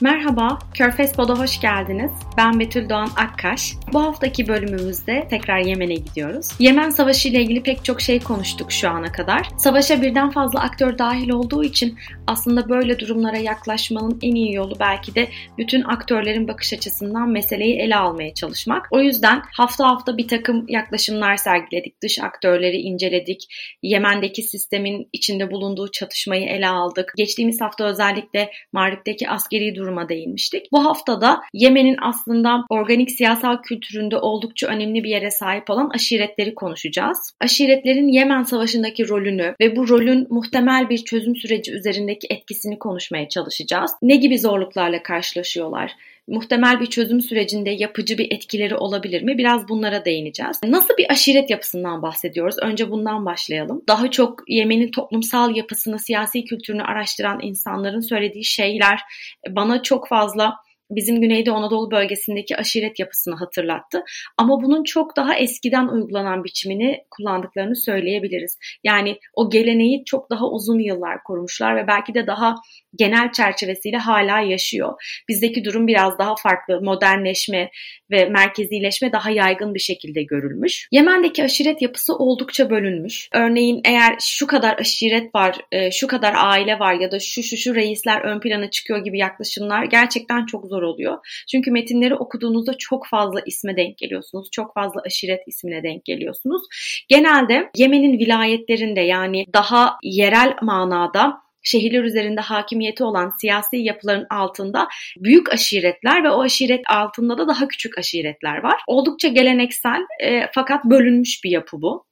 Merhaba, Körfez Pod'a hoş geldiniz. Ben Betül Doğan Akkaş. Bu haftaki bölümümüzde tekrar Yemen'e gidiyoruz. Yemen Savaşı ile ilgili pek çok şey konuştuk şu ana kadar. Savaşa birden fazla aktör dahil olduğu için aslında böyle durumlara yaklaşmanın en iyi yolu belki de bütün aktörlerin bakış açısından meseleyi ele almaya çalışmak. O yüzden hafta hafta bir takım yaklaşımlar sergiledik. Dış aktörleri inceledik. Yemen'deki sistemin içinde bulunduğu çatışmayı ele aldık. Geçtiğimiz hafta özellikle Mağrip'teki askeri duruma değinmiştik. Bu haftada Yemen'in aslında organik siyasal kültüründe oldukça önemli bir yere sahip olan aşiretleri konuşacağız. Aşiretlerin Yemen Savaşı'ndaki rolünü ve bu rolün muhtemel bir çözüm süreci üzerindeki etkisini konuşmaya çalışacağız. Ne gibi zorluklarla karşılaşıyorlar? Muhtemel bir çözüm sürecinde yapıcı bir etkileri olabilir mi? Biraz bunlara değineceğiz. Nasıl bir aşiret yapısından bahsediyoruz? Önce bundan başlayalım. Daha çok Yemen'in toplumsal yapısını, siyasi kültürünü araştıran insanların söylediği şeyler bana çok fazla bizim Güneydoğu Anadolu bölgesindeki aşiret yapısını hatırlattı. Ama bunun çok daha eskiden uygulanan biçimini kullandıklarını söyleyebiliriz. Yani o geleneği çok daha uzun yıllar korumuşlar ve belki de daha genel çerçevesiyle hala yaşıyor. Bizdeki durum biraz daha farklı. Modernleşme ve merkezileşme daha yaygın bir şekilde görülmüş. Yemen'deki aşiret yapısı oldukça bölünmüş. Örneğin eğer şu kadar aşiret var, e, şu kadar aile var ya da şu şu şu reisler ön plana çıkıyor gibi yaklaşımlar gerçekten çok zor oluyor. Çünkü metinleri okuduğunuzda çok fazla isme denk geliyorsunuz. Çok fazla aşiret ismine denk geliyorsunuz. Genelde Yemen'in vilayetlerinde yani daha yerel manada şehirler üzerinde hakimiyeti olan siyasi yapıların altında büyük aşiretler ve o aşiret altında da daha küçük aşiretler var. Oldukça geleneksel e, fakat bölünmüş bir yapı bu.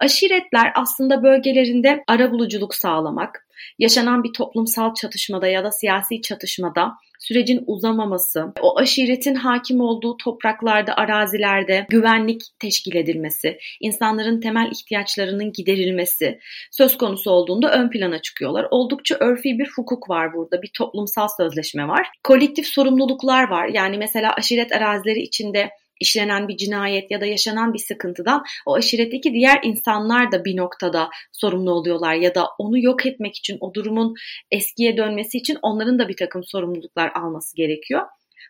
Aşiretler aslında bölgelerinde arabuluculuk sağlamak, yaşanan bir toplumsal çatışmada ya da siyasi çatışmada sürecin uzamaması, o aşiretin hakim olduğu topraklarda, arazilerde güvenlik teşkil edilmesi, insanların temel ihtiyaçlarının giderilmesi söz konusu olduğunda ön plana çıkıyorlar. Oldukça örfi bir hukuk var burada, bir toplumsal sözleşme var. Kolektif sorumluluklar var. Yani mesela aşiret arazileri içinde işlenen bir cinayet ya da yaşanan bir sıkıntıdan o aşiretteki diğer insanlar da bir noktada sorumlu oluyorlar ya da onu yok etmek için o durumun eskiye dönmesi için onların da bir takım sorumluluklar alması gerekiyor.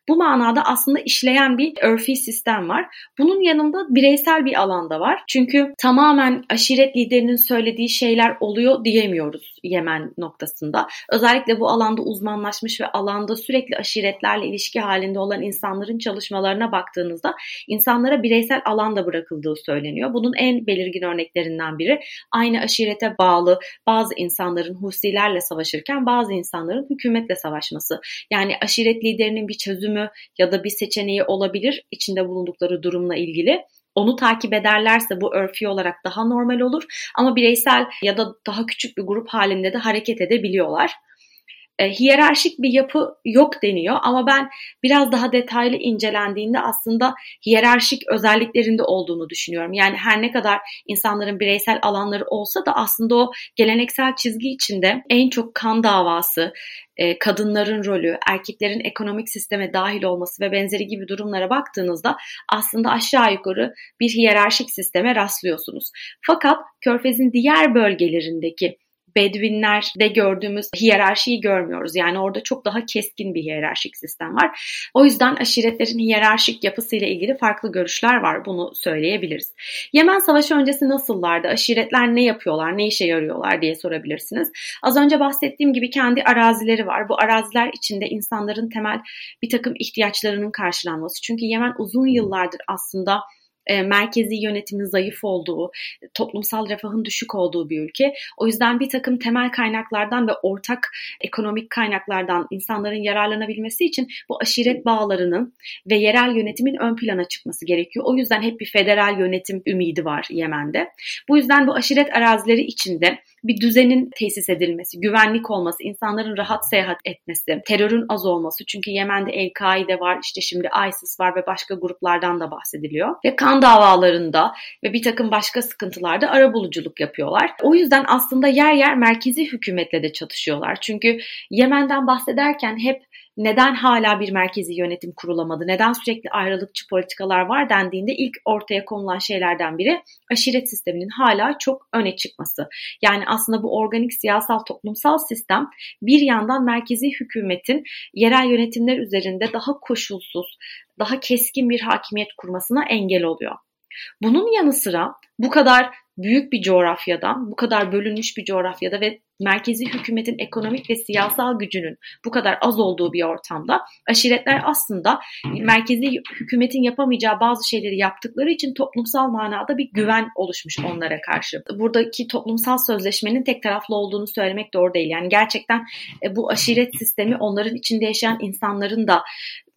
Bu manada aslında işleyen bir örfi sistem var. Bunun yanında bireysel bir alanda var. Çünkü tamamen aşiret liderinin söylediği şeyler oluyor diyemiyoruz Yemen noktasında. Özellikle bu alanda uzmanlaşmış ve alanda sürekli aşiretlerle ilişki halinde olan insanların çalışmalarına baktığınızda insanlara bireysel alanda bırakıldığı söyleniyor. Bunun en belirgin örneklerinden biri aynı aşirete bağlı bazı insanların Husilerle savaşırken bazı insanların hükümetle savaşması. Yani aşiret liderinin bir çözümü çözümü ya da bir seçeneği olabilir içinde bulundukları durumla ilgili. Onu takip ederlerse bu örfi olarak daha normal olur ama bireysel ya da daha küçük bir grup halinde de hareket edebiliyorlar e, hiyerarşik bir yapı yok deniyor ama ben biraz daha detaylı incelendiğinde aslında hiyerarşik özelliklerinde olduğunu düşünüyorum. Yani her ne kadar insanların bireysel alanları olsa da aslında o geleneksel çizgi içinde en çok kan davası, e, kadınların rolü, erkeklerin ekonomik sisteme dahil olması ve benzeri gibi durumlara baktığınızda aslında aşağı yukarı bir hiyerarşik sisteme rastlıyorsunuz. Fakat Körfez'in diğer bölgelerindeki Bedvinler'de gördüğümüz hiyerarşiyi görmüyoruz. Yani orada çok daha keskin bir hiyerarşik sistem var. O yüzden aşiretlerin hiyerarşik yapısıyla ilgili farklı görüşler var. Bunu söyleyebiliriz. Yemen Savaşı öncesi nasıllardı? Aşiretler ne yapıyorlar? Ne işe yarıyorlar diye sorabilirsiniz. Az önce bahsettiğim gibi kendi arazileri var. Bu araziler içinde insanların temel bir takım ihtiyaçlarının karşılanması. Çünkü Yemen uzun yıllardır aslında e, merkezi yönetimin zayıf olduğu, toplumsal refahın düşük olduğu bir ülke. O yüzden bir takım temel kaynaklardan ve ortak ekonomik kaynaklardan insanların yararlanabilmesi için bu aşiret bağlarının ve yerel yönetimin ön plana çıkması gerekiyor. O yüzden hep bir federal yönetim ümidi var Yemen'de. Bu yüzden bu aşiret arazileri içinde bir düzenin tesis edilmesi, güvenlik olması, insanların rahat seyahat etmesi, terörün az olması. Çünkü Yemen'de El-Kaide var, işte şimdi ISIS var ve başka gruplardan da bahsediliyor. Ve kan davalarında ve bir takım başka sıkıntılarda arabuluculuk yapıyorlar. O yüzden aslında yer yer merkezi hükümetle de çatışıyorlar. Çünkü Yemen'den bahsederken hep neden hala bir merkezi yönetim kurulamadı, neden sürekli ayrılıkçı politikalar var dendiğinde ilk ortaya konulan şeylerden biri aşiret sisteminin hala çok öne çıkması. Yani aslında bu organik siyasal toplumsal sistem bir yandan merkezi hükümetin yerel yönetimler üzerinde daha koşulsuz, daha keskin bir hakimiyet kurmasına engel oluyor. Bunun yanı sıra bu kadar büyük bir coğrafyadan, bu kadar bölünmüş bir coğrafyada ve merkezi hükümetin ekonomik ve siyasal gücünün bu kadar az olduğu bir ortamda aşiretler aslında merkezi hükümetin yapamayacağı bazı şeyleri yaptıkları için toplumsal manada bir güven oluşmuş onlara karşı. Buradaki toplumsal sözleşmenin tek taraflı olduğunu söylemek doğru değil. Yani gerçekten e, bu aşiret sistemi onların içinde yaşayan insanların da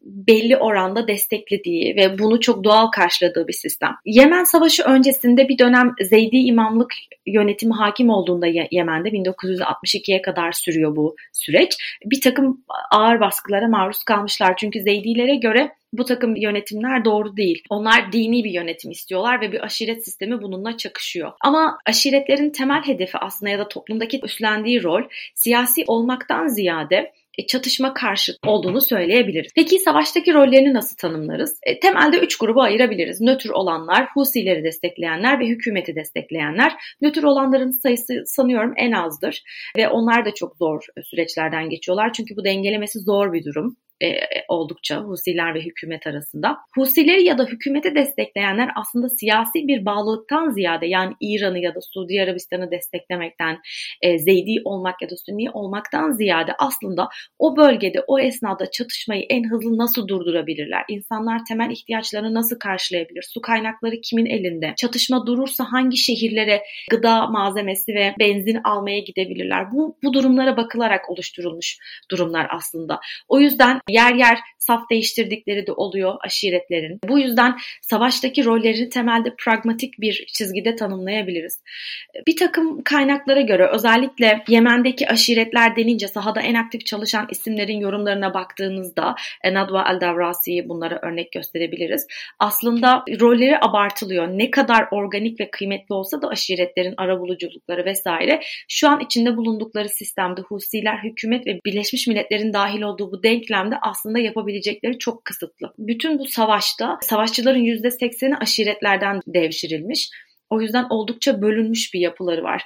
belli oranda desteklediği ve bunu çok doğal karşıladığı bir sistem. Yemen Savaşı öncesinde bir dönem Zeydi imamlık yönetimi hakim olduğunda Yemen'de 1962'ye kadar sürüyor bu süreç. Bir takım ağır baskılara maruz kalmışlar. Çünkü Zeydilere göre bu takım yönetimler doğru değil. Onlar dini bir yönetim istiyorlar ve bir aşiret sistemi bununla çakışıyor. Ama aşiretlerin temel hedefi aslında ya da toplumdaki üstlendiği rol siyasi olmaktan ziyade çatışma karşı olduğunu söyleyebiliriz. Peki savaştaki rollerini nasıl tanımlarız? E, temelde üç gruba ayırabiliriz. Nötr olanlar, Husileri destekleyenler ve hükümeti destekleyenler. Nötr olanların sayısı sanıyorum en azdır ve onlar da çok zor süreçlerden geçiyorlar. Çünkü bu dengelemesi zor bir durum e, oldukça Husiler ve hükümet arasında. Husileri ya da hükümeti destekleyenler aslında siyasi bir bağlılıktan ziyade yani İran'ı ya da Suudi Arabistan'ı desteklemekten, e, Zeydi olmak ya da Sünni olmaktan ziyade aslında o bölgede o esnada çatışmayı en hızlı nasıl durdurabilirler? İnsanlar temel ihtiyaçlarını nasıl karşılayabilir? Su kaynakları kimin elinde? Çatışma durursa hangi şehirlere gıda malzemesi ve benzin almaya gidebilirler? Bu, bu durumlara bakılarak oluşturulmuş durumlar aslında. O yüzden yer yer saf değiştirdikleri de oluyor aşiretlerin. Bu yüzden savaştaki rollerini temelde pragmatik bir çizgide tanımlayabiliriz. Bir takım kaynaklara göre özellikle Yemen'deki aşiretler denince sahada en aktif çalışan isimlerin yorumlarına baktığınızda Nadwa el-Davrasi'yi bunlara örnek gösterebiliriz. Aslında rolleri abartılıyor. Ne kadar organik ve kıymetli olsa da aşiretlerin arabuluculukları vesaire şu an içinde bulundukları sistemde Husiler, hükümet ve Birleşmiş Milletler'in dahil olduğu bu denklemde aslında yapabilecekleri çok kısıtlı. Bütün bu savaşta savaşçıların %80'i aşiretlerden devşirilmiş. O yüzden oldukça bölünmüş bir yapıları var.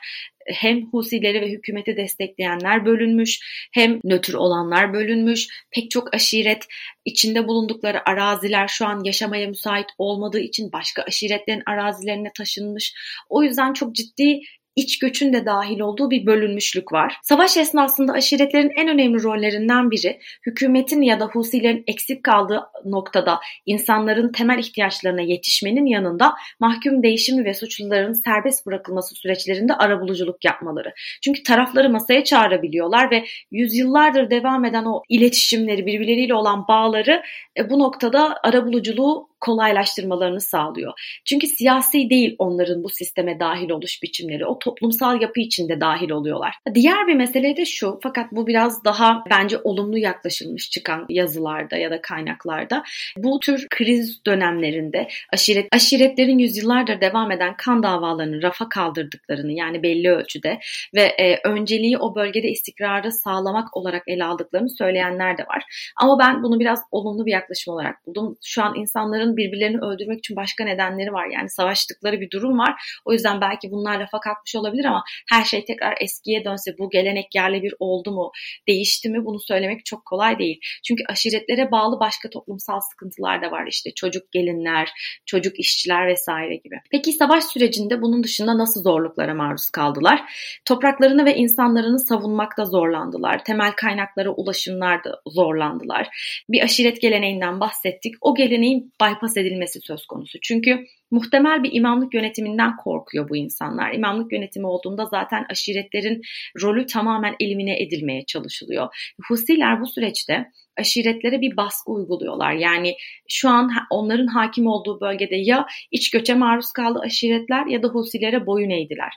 Hem Husileri ve hükümeti destekleyenler bölünmüş, hem nötr olanlar bölünmüş. Pek çok aşiret içinde bulundukları araziler şu an yaşamaya müsait olmadığı için başka aşiretlerin arazilerine taşınmış. O yüzden çok ciddi iç göçün de dahil olduğu bir bölünmüşlük var. Savaş esnasında aşiretlerin en önemli rollerinden biri hükümetin ya da Husilerin eksik kaldığı noktada insanların temel ihtiyaçlarına yetişmenin yanında mahkum değişimi ve suçluların serbest bırakılması süreçlerinde arabuluculuk yapmaları. Çünkü tarafları masaya çağırabiliyorlar ve yüzyıllardır devam eden o iletişimleri, birbirleriyle olan bağları e, bu noktada arabuluculuğu kolaylaştırmalarını sağlıyor. Çünkü siyasi değil onların bu sisteme dahil oluş biçimleri. O toplumsal yapı içinde dahil oluyorlar. Diğer bir mesele de şu fakat bu biraz daha bence olumlu yaklaşılmış çıkan yazılarda ya da kaynaklarda. Bu tür kriz dönemlerinde aşiret, aşiretlerin yüzyıllardır devam eden kan davalarını rafa kaldırdıklarını yani belli ölçüde ve e, önceliği o bölgede istikrarı sağlamak olarak ele aldıklarını söyleyenler de var. Ama ben bunu biraz olumlu bir yaklaşım olarak buldum. Şu an insanların birbirlerini öldürmek için başka nedenleri var. Yani savaştıkları bir durum var. O yüzden belki bunlar lafa kalkmış olabilir ama her şey tekrar eskiye dönse bu gelenek yerle bir oldu mu, değişti mi bunu söylemek çok kolay değil. Çünkü aşiretlere bağlı başka toplumsal sıkıntılar da var. İşte çocuk gelinler, çocuk işçiler vesaire gibi. Peki savaş sürecinde bunun dışında nasıl zorluklara maruz kaldılar? Topraklarını ve insanlarını savunmakta zorlandılar. Temel kaynaklara ulaşımlarda zorlandılar. Bir aşiret geleneğinden bahsettik. O geleneğin bypass edilmesi söz konusu. Çünkü muhtemel bir imamlık yönetiminden korkuyor bu insanlar. İmamlık yönetimi olduğunda zaten aşiretlerin rolü tamamen elimine edilmeye çalışılıyor. Husiler bu süreçte aşiretlere bir baskı uyguluyorlar. Yani şu an onların hakim olduğu bölgede ya iç göçe maruz kaldı aşiretler ya da Husilere boyun eğdiler.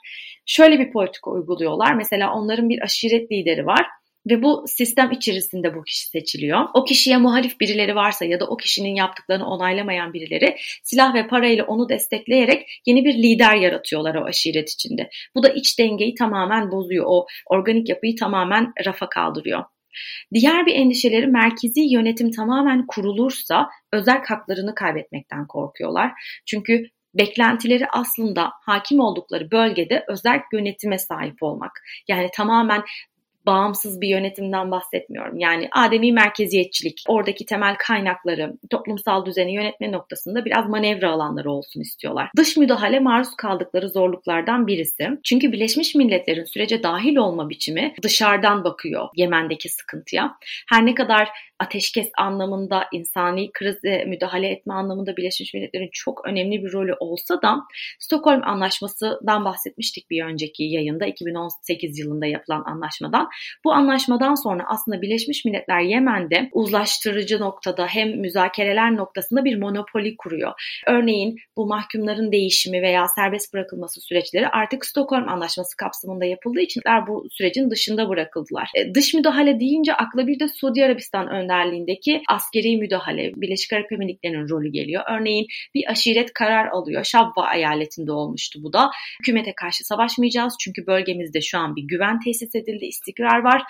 Şöyle bir politika uyguluyorlar. Mesela onların bir aşiret lideri var ve bu sistem içerisinde bu kişi seçiliyor. O kişiye muhalif birileri varsa ya da o kişinin yaptıklarını onaylamayan birileri silah ve parayla onu destekleyerek yeni bir lider yaratıyorlar o aşiret içinde. Bu da iç dengeyi tamamen bozuyor. O organik yapıyı tamamen rafa kaldırıyor. Diğer bir endişeleri merkezi yönetim tamamen kurulursa özel haklarını kaybetmekten korkuyorlar. Çünkü beklentileri aslında hakim oldukları bölgede özel yönetime sahip olmak. Yani tamamen bağımsız bir yönetimden bahsetmiyorum. Yani ademi merkeziyetçilik, oradaki temel kaynakları, toplumsal düzeni yönetme noktasında biraz manevra alanları olsun istiyorlar. Dış müdahale maruz kaldıkları zorluklardan birisi. Çünkü Birleşmiş Milletler'in sürece dahil olma biçimi dışarıdan bakıyor Yemen'deki sıkıntıya. Her ne kadar ateşkes anlamında, insani krize müdahale etme anlamında Birleşmiş Milletler'in çok önemli bir rolü olsa da Stockholm Anlaşması'dan bahsetmiştik bir önceki yayında 2018 yılında yapılan anlaşmadan. Bu anlaşmadan sonra aslında Birleşmiş Milletler Yemen'de uzlaştırıcı noktada hem müzakereler noktasında bir monopoli kuruyor. Örneğin bu mahkumların değişimi veya serbest bırakılması süreçleri artık Stockholm Anlaşması kapsamında yapıldığı için bu sürecin dışında bırakıldılar. E, dış müdahale deyince akla bir de Suudi Arabistan önderliğindeki askeri müdahale, Birleşik Arap Emirlikleri'nin rolü geliyor. Örneğin bir aşiret karar alıyor. Şabba eyaletinde olmuştu bu da. Hükümete karşı savaşmayacağız çünkü bölgemizde şu an bir güven tesis edildi, istikrar var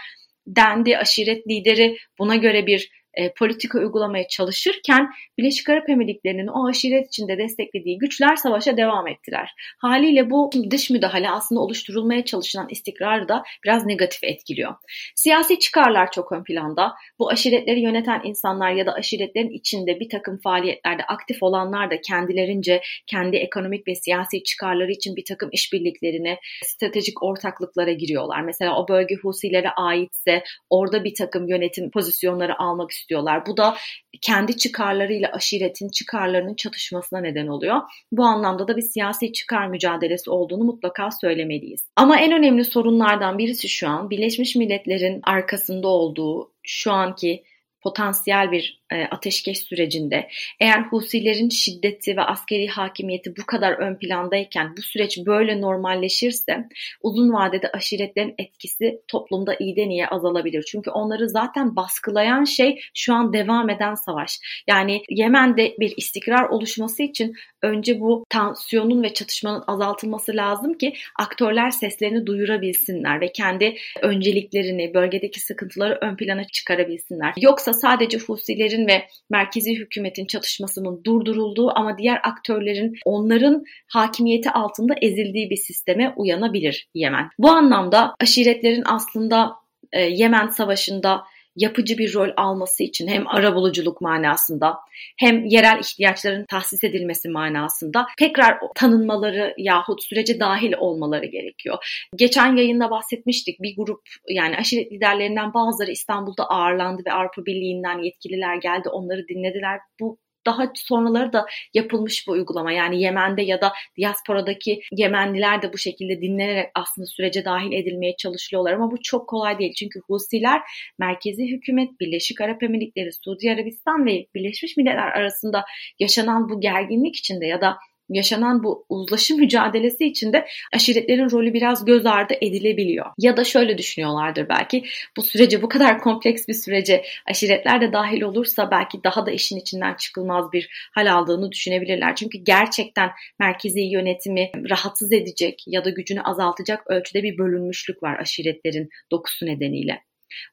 dendi. Aşiret lideri buna göre bir e, politika uygulamaya çalışırken Birleşik Arap Emirlikleri'nin o aşiret içinde desteklediği güçler savaşa devam ettiler. Haliyle bu dış müdahale aslında oluşturulmaya çalışılan istikrarı da biraz negatif etkiliyor. Siyasi çıkarlar çok ön planda. Bu aşiretleri yöneten insanlar ya da aşiretlerin içinde bir takım faaliyetlerde aktif olanlar da kendilerince kendi ekonomik ve siyasi çıkarları için bir takım işbirliklerine, stratejik ortaklıklara giriyorlar. Mesela o bölge Husilere aitse orada bir takım yönetim pozisyonları almak istiyorlar. Bu da kendi çıkarlarıyla aşiretin çıkarlarının çatışmasına neden oluyor. Bu anlamda da bir siyasi çıkar mücadelesi olduğunu mutlaka söylemeliyiz. Ama en önemli sorunlardan birisi şu an Birleşmiş Milletler'in arkasında olduğu şu anki potansiyel bir ateşkes sürecinde eğer Husilerin şiddeti ve askeri hakimiyeti bu kadar ön plandayken bu süreç böyle normalleşirse uzun vadede aşiretlerin etkisi toplumda iyiden iyiye azalabilir. Çünkü onları zaten baskılayan şey şu an devam eden savaş. Yani Yemen'de bir istikrar oluşması için önce bu tansiyonun ve çatışmanın azaltılması lazım ki aktörler seslerini duyurabilsinler ve kendi önceliklerini, bölgedeki sıkıntıları ön plana çıkarabilsinler. Yoksa sadece Husilerin ve merkezi hükümetin çatışmasının durdurulduğu ama diğer aktörlerin onların hakimiyeti altında ezildiği bir sisteme uyanabilir Yemen. Bu anlamda aşiretlerin aslında e, Yemen Savaşı'nda yapıcı bir rol alması için hem arabuluculuk manasında hem yerel ihtiyaçların tahsis edilmesi manasında tekrar tanınmaları yahut sürece dahil olmaları gerekiyor. Geçen yayında bahsetmiştik bir grup yani aşiret liderlerinden bazıları İstanbul'da ağırlandı ve Avrupa Birliği'nden yetkililer geldi onları dinlediler. Bu daha sonraları da yapılmış bu uygulama. Yani Yemen'de ya da diasporadaki Yemenliler de bu şekilde dinlenerek aslında sürece dahil edilmeye çalışıyorlar ama bu çok kolay değil. Çünkü Husiler merkezi hükümet, Birleşik Arap Emirlikleri, Suudi Arabistan ve Birleşmiş Milletler arasında yaşanan bu gerginlik içinde ya da yaşanan bu uzlaşı mücadelesi içinde aşiretlerin rolü biraz göz ardı edilebiliyor. Ya da şöyle düşünüyorlardır belki bu sürece bu kadar kompleks bir sürece aşiretler de dahil olursa belki daha da işin içinden çıkılmaz bir hal aldığını düşünebilirler. Çünkü gerçekten merkezi yönetimi rahatsız edecek ya da gücünü azaltacak ölçüde bir bölünmüşlük var aşiretlerin dokusu nedeniyle.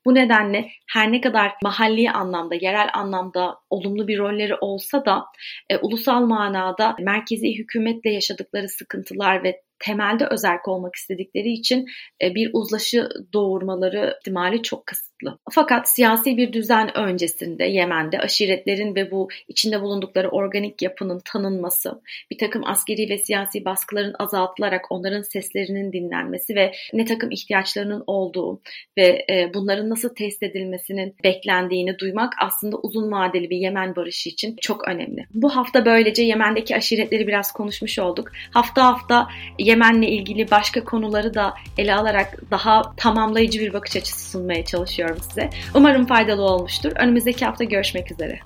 Bu nedenle her ne kadar mahalli anlamda, yerel anlamda olumlu bir rolleri olsa da e, ulusal manada merkezi hükümetle yaşadıkları sıkıntılar ve temelde özerk olmak istedikleri için e, bir uzlaşı doğurmaları ihtimali çok kısıtlı. Fakat siyasi bir düzen öncesinde Yemen'de aşiretlerin ve bu içinde bulundukları organik yapının tanınması, bir takım askeri ve siyasi baskıların azaltılarak onların seslerinin dinlenmesi ve ne takım ihtiyaçlarının olduğu ve e, bunların nasıl test edilmesinin beklendiğini duymak aslında uzun vadeli bir Yemen barışı için çok önemli. Bu hafta böylece Yemen'deki aşiretleri biraz konuşmuş olduk. Hafta hafta Yemen'le ilgili başka konuları da ele alarak daha tamamlayıcı bir bakış açısı sunmaya çalışıyorum size. Umarım faydalı olmuştur. Önümüzdeki hafta görüşmek üzere.